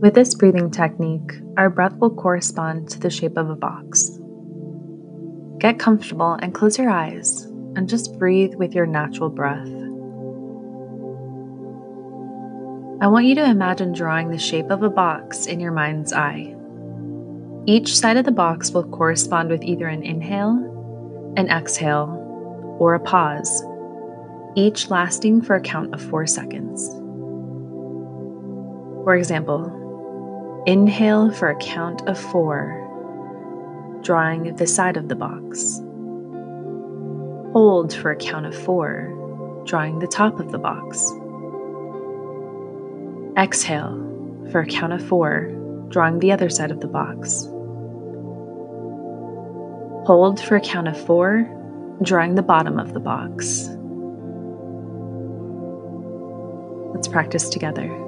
With this breathing technique, our breath will correspond to the shape of a box. Get comfortable and close your eyes and just breathe with your natural breath. I want you to imagine drawing the shape of a box in your mind's eye. Each side of the box will correspond with either an inhale, an exhale, or a pause, each lasting for a count of four seconds. For example, Inhale for a count of four, drawing the side of the box. Hold for a count of four, drawing the top of the box. Exhale for a count of four, drawing the other side of the box. Hold for a count of four, drawing the bottom of the box. Let's practice together.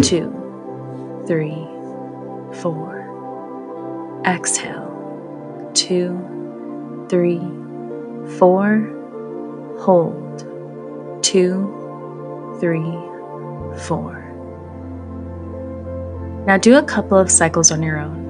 two, three, four. Exhale, two, three, four. Hold, two, three, four. Now do a couple of cycles on your own.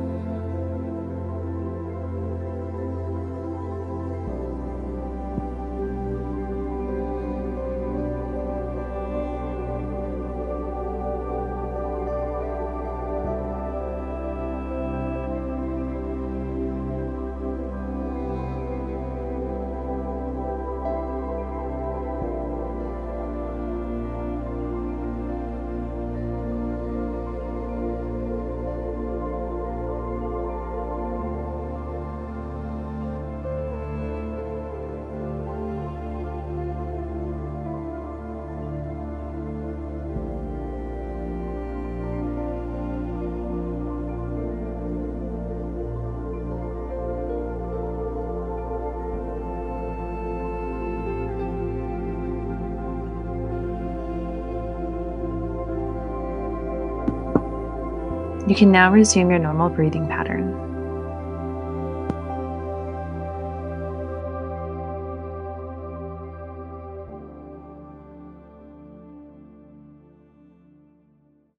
You can now resume your normal breathing pattern.